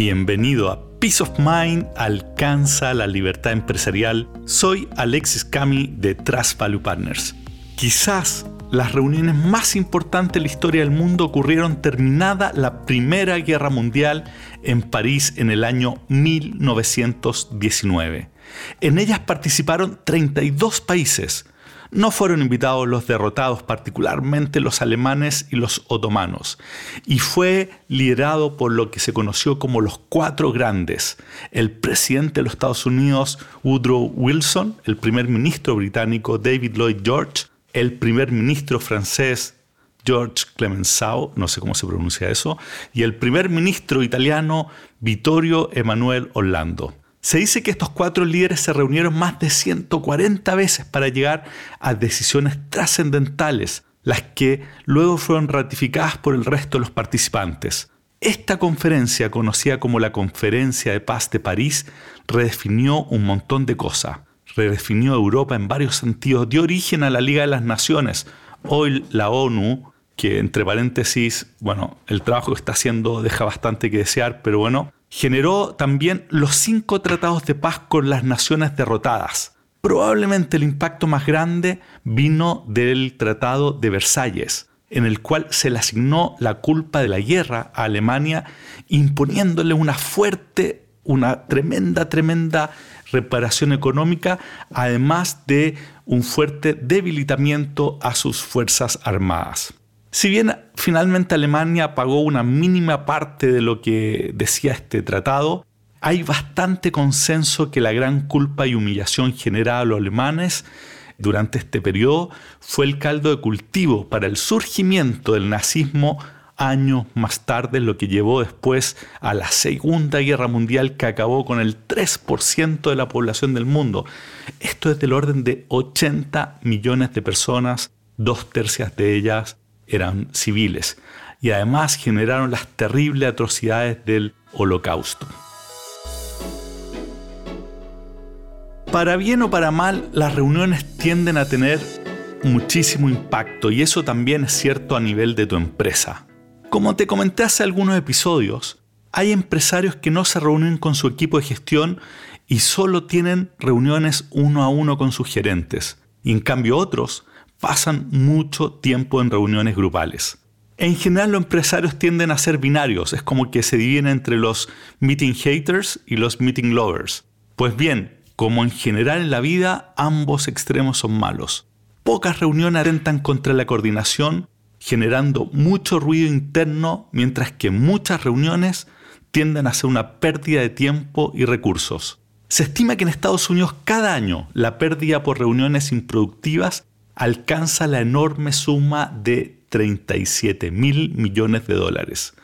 Bienvenido a Peace of Mind alcanza la libertad empresarial. Soy Alexis Cami de Trust Value Partners. Quizás las reuniones más importantes de la historia del mundo ocurrieron terminada la Primera Guerra Mundial en París en el año 1919. En ellas participaron 32 países, no fueron invitados los derrotados, particularmente los alemanes y los otomanos, y fue liderado por lo que se conoció como los cuatro grandes, el presidente de los Estados Unidos Woodrow Wilson, el primer ministro británico David Lloyd George, el primer ministro francés George Clemenceau, no sé cómo se pronuncia eso, y el primer ministro italiano Vittorio Emanuele Orlando. Se dice que estos cuatro líderes se reunieron más de 140 veces para llegar a decisiones trascendentales, las que luego fueron ratificadas por el resto de los participantes. Esta conferencia, conocida como la Conferencia de Paz de París, redefinió un montón de cosas. Redefinió Europa en varios sentidos, dio origen a la Liga de las Naciones, hoy la ONU, que entre paréntesis, bueno, el trabajo que está haciendo deja bastante que desear, pero bueno, generó también los cinco tratados de paz con las naciones derrotadas. Probablemente el impacto más grande vino del Tratado de Versalles, en el cual se le asignó la culpa de la guerra a Alemania, imponiéndole una fuerte, una tremenda, tremenda reparación económica, además de un fuerte debilitamiento a sus fuerzas armadas. Si bien finalmente Alemania pagó una mínima parte de lo que decía este tratado, hay bastante consenso que la gran culpa y humillación generada a los alemanes durante este periodo fue el caldo de cultivo para el surgimiento del nazismo años más tarde, lo que llevó después a la Segunda Guerra Mundial que acabó con el 3% de la población del mundo. Esto es del orden de 80 millones de personas, dos tercias de ellas eran civiles y además generaron las terribles atrocidades del holocausto. Para bien o para mal, las reuniones tienden a tener muchísimo impacto y eso también es cierto a nivel de tu empresa. Como te comenté hace algunos episodios, hay empresarios que no se reúnen con su equipo de gestión y solo tienen reuniones uno a uno con sus gerentes. Y en cambio otros pasan mucho tiempo en reuniones grupales. En general los empresarios tienden a ser binarios, es como que se dividen entre los meeting haters y los meeting lovers. Pues bien, como en general en la vida, ambos extremos son malos. Pocas reuniones atentan contra la coordinación, generando mucho ruido interno, mientras que muchas reuniones tienden a ser una pérdida de tiempo y recursos. Se estima que en Estados Unidos cada año la pérdida por reuniones improductivas alcanza la enorme suma de 37 mil millones de dólares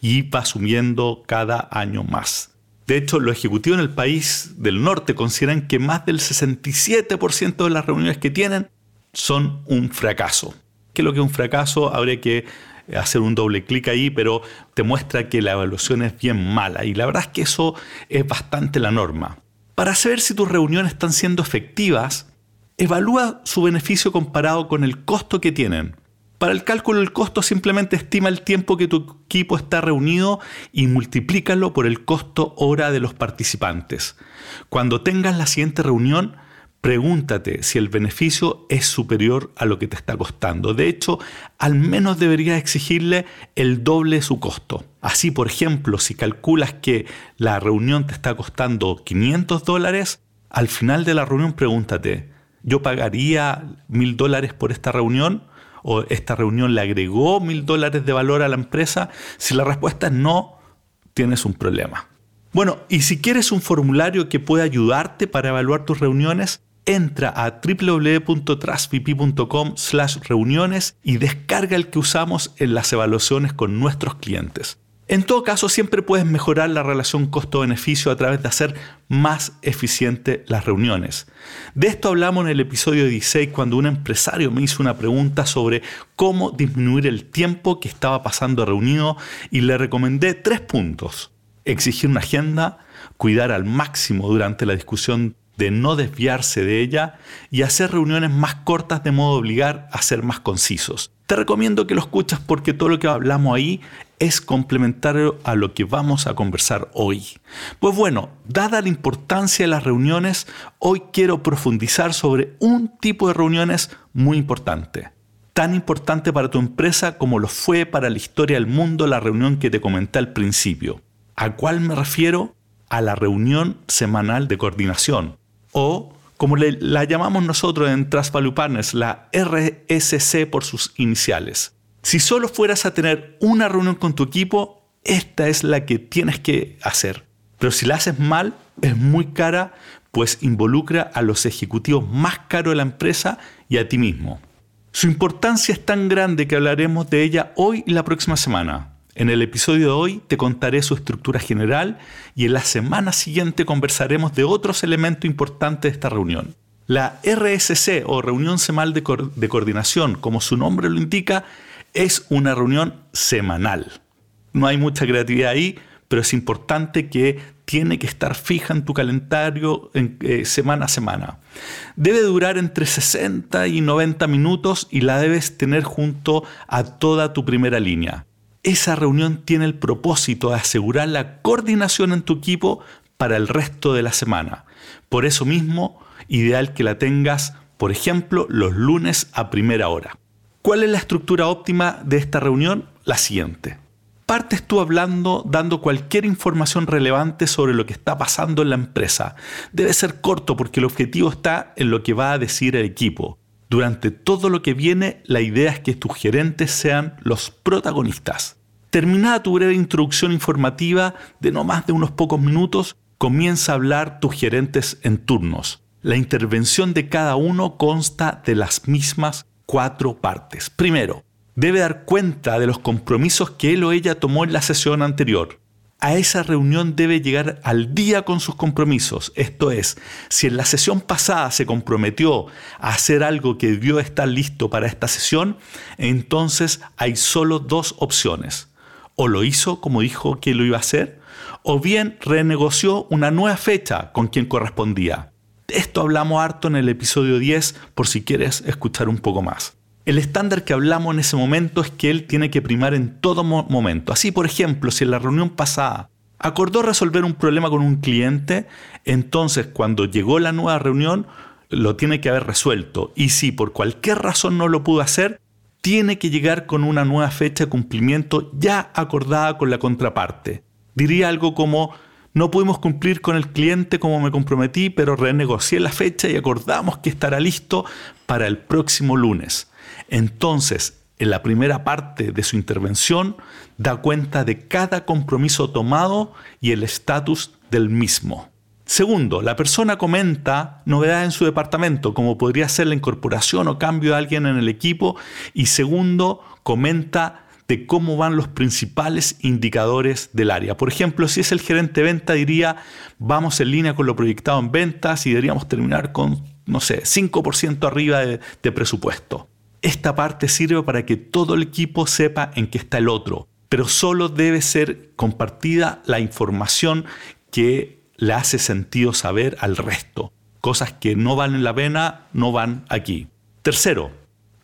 y va subiendo cada año más. De hecho, los ejecutivos en el país del norte consideran que más del 67% de las reuniones que tienen son un fracaso. ¿Qué es lo que es un fracaso? Habría que hacer un doble clic ahí, pero te muestra que la evaluación es bien mala y la verdad es que eso es bastante la norma. Para saber si tus reuniones están siendo efectivas, Evalúa su beneficio comparado con el costo que tienen. Para el cálculo del costo simplemente estima el tiempo que tu equipo está reunido y multiplícalo por el costo hora de los participantes. Cuando tengas la siguiente reunión, pregúntate si el beneficio es superior a lo que te está costando. De hecho, al menos deberías exigirle el doble de su costo. Así, por ejemplo, si calculas que la reunión te está costando 500 dólares, al final de la reunión pregúntate, yo pagaría mil dólares por esta reunión o esta reunión le agregó mil dólares de valor a la empresa. Si la respuesta es no, tienes un problema. Bueno, y si quieres un formulario que pueda ayudarte para evaluar tus reuniones, entra a www.trasvp.com slash reuniones y descarga el que usamos en las evaluaciones con nuestros clientes. En todo caso, siempre puedes mejorar la relación costo-beneficio a través de hacer más eficiente las reuniones. De esto hablamos en el episodio 16 cuando un empresario me hizo una pregunta sobre cómo disminuir el tiempo que estaba pasando reunido y le recomendé tres puntos. Exigir una agenda, cuidar al máximo durante la discusión de no desviarse de ella y hacer reuniones más cortas de modo obligar a ser más concisos. Te recomiendo que lo escuches porque todo lo que hablamos ahí es complementario a lo que vamos a conversar hoy. Pues bueno, dada la importancia de las reuniones, hoy quiero profundizar sobre un tipo de reuniones muy importante. Tan importante para tu empresa como lo fue para la historia del mundo la reunión que te comenté al principio. ¿A cuál me refiero? A la reunión semanal de coordinación o como la llamamos nosotros en Trust la RSC por sus iniciales. Si solo fueras a tener una reunión con tu equipo, esta es la que tienes que hacer. Pero si la haces mal, es muy cara, pues involucra a los ejecutivos más caros de la empresa y a ti mismo. Su importancia es tan grande que hablaremos de ella hoy y la próxima semana. En el episodio de hoy te contaré su estructura general y en la semana siguiente conversaremos de otros elementos importantes de esta reunión. La RSC o reunión semanal de, coordinación, como su nombre lo indica, es una reunión semanal. No hay mucha creatividad ahí, pero es importante que tiene que estar fija en tu calendario en, eh, semana a semana. Debe durar entre 60 y 90 minutos y la debes tener junto a toda tu primera línea esa reunión tiene el propósito de asegurar la coordinación en tu equipo para el resto de la semana. Por eso mismo, ideal que la tengas, por ejemplo, los lunes a primera hora. ¿Cuál es la estructura óptima de esta reunión? La siguiente. Partes tú hablando, dando cualquier información relevante sobre lo que está pasando en la empresa. Debe ser corto porque el objetivo está en lo que va a decir el equipo. Durante todo lo que viene, la idea es que tus gerentes sean los protagonistas. Terminada tu breve introducción informativa de no más de unos pocos minutos, comienza a hablar tus gerentes en turnos. La intervención de cada uno consta de las mismas cuatro partes. Primero, debe dar cuenta de los compromisos que él o ella tomó en la sesión anterior a esa reunión debe llegar al día con sus compromisos. Esto es, si en la sesión pasada se comprometió a hacer algo que debió estar listo para esta sesión, entonces hay solo dos opciones. O lo hizo como dijo que lo iba a hacer, o bien renegoció una nueva fecha con quien correspondía. Esto hablamos harto en el episodio 10 por si quieres escuchar un poco más. El estándar que hablamos en ese momento es que él tiene que primar en todo momento. Así, por ejemplo, si en la reunión pasada acordó resolver un problema con un cliente, entonces cuando llegó la nueva reunión lo tiene que haber resuelto. Y si por cualquier razón no lo pudo hacer, tiene que llegar con una nueva fecha de cumplimiento ya acordada con la contraparte. Diría algo como, no pudimos cumplir con el cliente como me comprometí, pero renegocié la fecha y acordamos que estará listo para el próximo lunes. Entonces, en la primera parte de su intervención, da cuenta de cada compromiso tomado y el estatus del mismo. Segundo, la persona comenta novedades en su departamento, como podría ser la incorporación o cambio de alguien en el equipo. Y segundo, comenta de cómo van los principales indicadores del área. Por ejemplo, si es el gerente de venta, diría, vamos en línea con lo proyectado en ventas y deberíamos terminar con, no sé, 5% arriba de, de presupuesto. Esta parte sirve para que todo el equipo sepa en qué está el otro, pero solo debe ser compartida la información que le hace sentido saber al resto. Cosas que no valen la pena no van aquí. Tercero,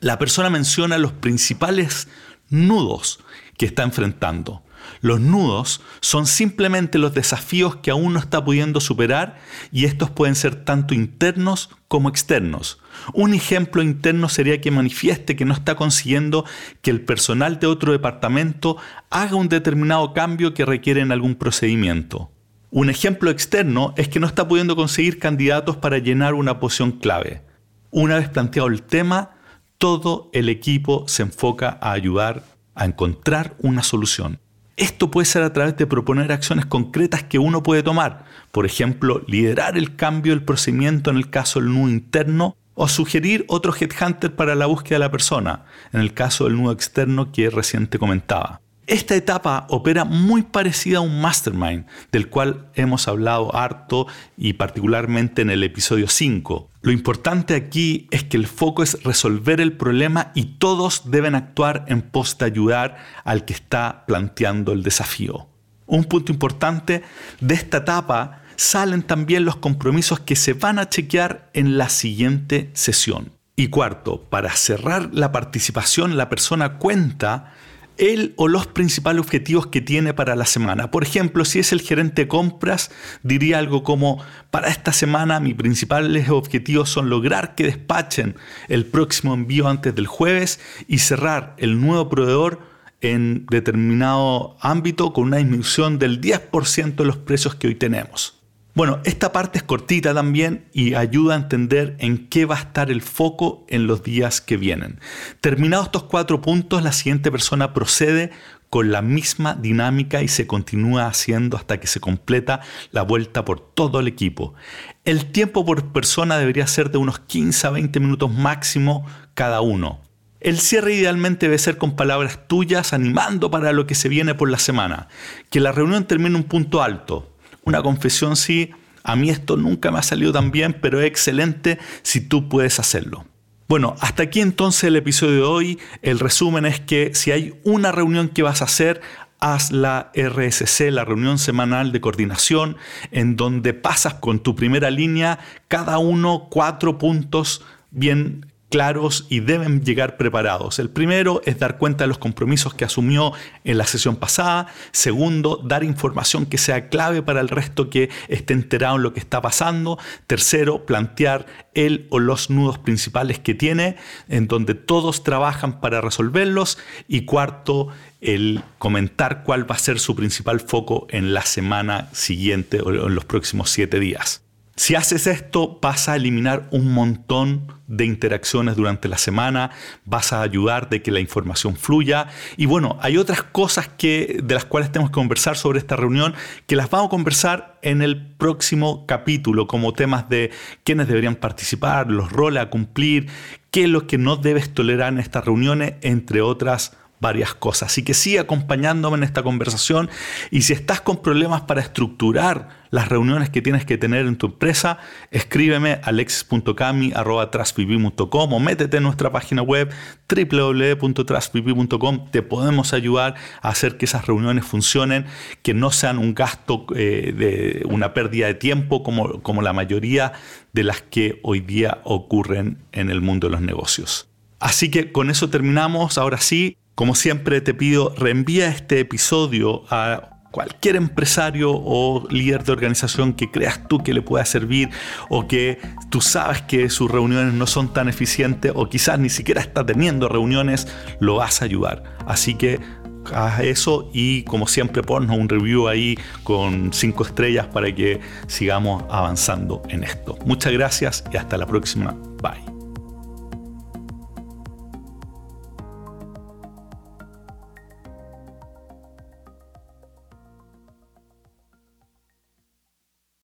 la persona menciona los principales nudos que está enfrentando. Los nudos son simplemente los desafíos que aún no está pudiendo superar y estos pueden ser tanto internos como externos. Un ejemplo interno sería que manifieste que no está consiguiendo que el personal de otro departamento haga un determinado cambio que requiere en algún procedimiento. Un ejemplo externo es que no está pudiendo conseguir candidatos para llenar una posición clave. Una vez planteado el tema, todo el equipo se enfoca a ayudar a encontrar una solución. Esto puede ser a través de proponer acciones concretas que uno puede tomar, por ejemplo, liderar el cambio del procedimiento en el caso del nudo interno o sugerir otro headhunter para la búsqueda de la persona, en el caso del nudo externo que reciente comentaba. Esta etapa opera muy parecida a un mastermind, del cual hemos hablado harto y particularmente en el episodio 5. Lo importante aquí es que el foco es resolver el problema y todos deben actuar en pos de ayudar al que está planteando el desafío. Un punto importante de esta etapa salen también los compromisos que se van a chequear en la siguiente sesión. Y cuarto, para cerrar la participación, la persona cuenta él o los principales objetivos que tiene para la semana. Por ejemplo, si es el gerente de compras, diría algo como, para esta semana mis principales objetivos son lograr que despachen el próximo envío antes del jueves y cerrar el nuevo proveedor en determinado ámbito con una disminución del 10% de los precios que hoy tenemos. Bueno, esta parte es cortita también y ayuda a entender en qué va a estar el foco en los días que vienen. Terminados estos cuatro puntos, la siguiente persona procede con la misma dinámica y se continúa haciendo hasta que se completa la vuelta por todo el equipo. El tiempo por persona debería ser de unos 15 a 20 minutos máximo cada uno. El cierre idealmente debe ser con palabras tuyas animando para lo que se viene por la semana. Que la reunión termine en un punto alto, una confesión sí, a mí esto nunca me ha salido tan bien, pero es excelente si tú puedes hacerlo. Bueno, hasta aquí entonces el episodio de hoy. El resumen es que si hay una reunión que vas a hacer, haz la RSC, la reunión semanal de coordinación, en donde pasas con tu primera línea cada uno cuatro puntos bien claros y deben llegar preparados. El primero es dar cuenta de los compromisos que asumió en la sesión pasada. Segundo, dar información que sea clave para el resto que esté enterado en lo que está pasando. Tercero, plantear el o los nudos principales que tiene, en donde todos trabajan para resolverlos. Y cuarto, el comentar cuál va a ser su principal foco en la semana siguiente o en los próximos siete días. Si haces esto, vas a eliminar un montón de interacciones durante la semana, vas a ayudar de que la información fluya. Y bueno, hay otras cosas que, de las cuales tenemos que conversar sobre esta reunión, que las vamos a conversar en el próximo capítulo, como temas de quiénes deberían participar, los roles a cumplir, qué es lo que no debes tolerar en estas reuniones, entre otras varias cosas. Así que sigue acompañándome en esta conversación y si estás con problemas para estructurar las reuniones que tienes que tener en tu empresa, escríbeme a alexis.cami.com o métete en nuestra página web www.trustpp.com. Te podemos ayudar a hacer que esas reuniones funcionen, que no sean un gasto eh, de una pérdida de tiempo como, como la mayoría de las que hoy día ocurren en el mundo de los negocios. Así que con eso terminamos. Ahora sí, como siempre te pido, reenvía este episodio a cualquier empresario o líder de organización que creas tú que le pueda servir o que tú sabes que sus reuniones no son tan eficientes o quizás ni siquiera está teniendo reuniones, lo vas a ayudar. Así que haz eso y como siempre ponnos un review ahí con cinco estrellas para que sigamos avanzando en esto. Muchas gracias y hasta la próxima. Bye.